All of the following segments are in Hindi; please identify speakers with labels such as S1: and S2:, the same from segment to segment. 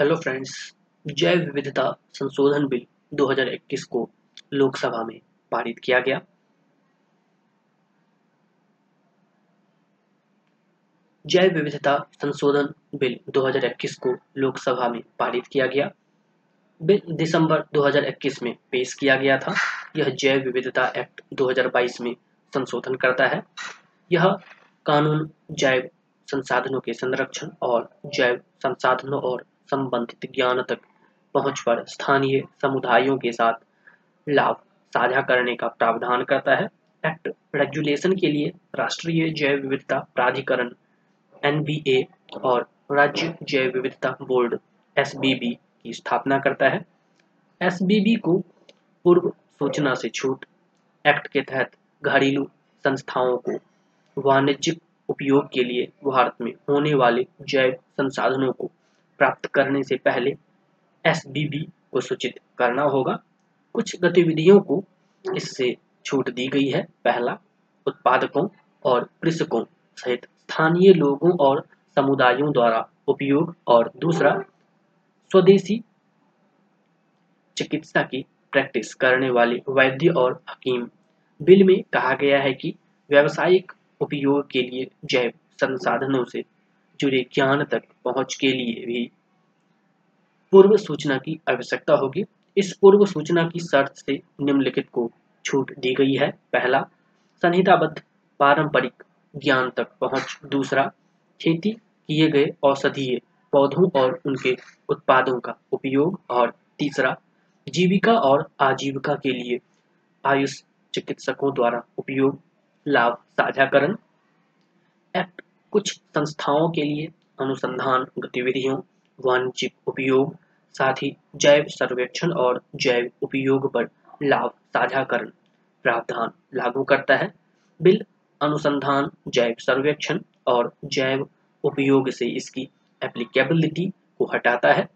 S1: हेलो फ्रेंड्स जैव विविधता संशोधन बिल 2021 को लोकसभा में पारित किया गया। जैव विविधता संशोधन बिल 2021 को लोकसभा में पारित किया गया। बिल दिसंबर 2021 में पेश किया गया था। यह जैव विविधता एक्ट 2022 में संशोधन करता है। यह कानून, जैव संसाधनों के संरक्षण और जैव संसाधनों और संबंधित ज्ञान तक पहुँच पर स्थानीय समुदायों के साथ लाभ साझा करने का प्रावधान करता है। एक्ट रेगुलेशन के लिए राष्ट्रीय जैव विविधता प्राधिकरण एनबीए और राज्य जैव विविधता बोर्ड एस की स्थापना करता है। एस को पूर्व सूचना से छूट एक्ट के तहत घरेलू संस्थाओं को वाणिज्यिक उपयोग के लिए भारत में होने वाले जैव संसाधनों को प्राप्त करने से पहले एसबीबी को सूचित करना होगा। कुछ गतिविधियों को इससे छूट दी गई है। पहला, उत्पादकों और कृषकों सहित स्थानीय लोगों और समुदायों द्वारा उपयोग और दूसरा, स्वदेशी चिकित्सा की प्रैक्टिस करने वाले वैद्य और हकीम। बिल में कहा गया है कि व्यावसायिक उपयोग के लिए जैव संसाधनों से जुड़े ज्ञान तक पहुँच के लिए भी पूर्व सूचना की आवश्यकता होगी। इस पूर्व सूचना की शर्त से निम्नलिखित को छूट दी गई है। पहला, संहिताबद्ध पारंपरिक ज्ञान तक पहुँच। दूसरा, खेती किए गए औषधीय पौधों और उनके उत्पादों का उपयोग। और तीसरा, जीविका और आजीविका के लिए आयुष चिकित्सकों द्वारा उपयोग, लाभ साझाकरण। एक्ट कुछ संस्थाओं के लिए अनुसंधान गतिविधियों, वाणिज्यिक उपयोग, साथ ही जैव सर्वेक्षण और जैव उपयोग पर लाभ साझाकरण प्रावधान लागू करता है। बिल अनुसंधान, जैव सर्वेक्षण और जैव उपयोग से इसकी एप्लीकेबिलिटी को हटाता है।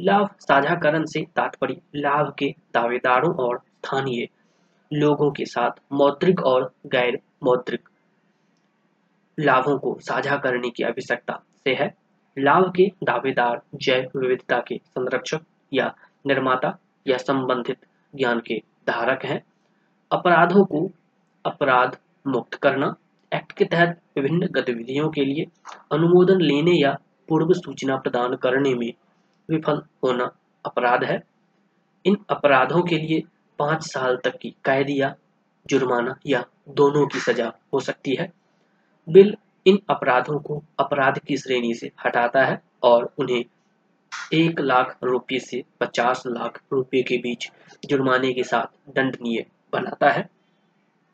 S1: लाभ साझाकरण से तात्पर्य लाभ के दावेदारों और स्थानीय लोगों के साथ मौद्रिक और गैर मौद्रिक लाभों को साझा करने की आवश्यकता से है। लाभ के दावेदार, जैव विविधता के संरक्षक या निर्माता या संबंधित ज्ञान के धारक हैं। अपराधों को अपराध मुक्त करना, एक्ट के तहत विभिन्न गतिविधियों के लिए अनुमोदन लेने या पूर्व सूचना प्रदान करने में विफल होना अपराध है। इन अपराधों के लिए पाँच साल तक की कैद या जुर्माना या दोनों की सजा हो सकती है। बिल इन अपराधों को अपराध की श्रेणी से हटाता है और उन्हें एक लाख रुपये से पचास लाख रुपये के बीच जुर्माने के साथ दंडनीय बनाता है।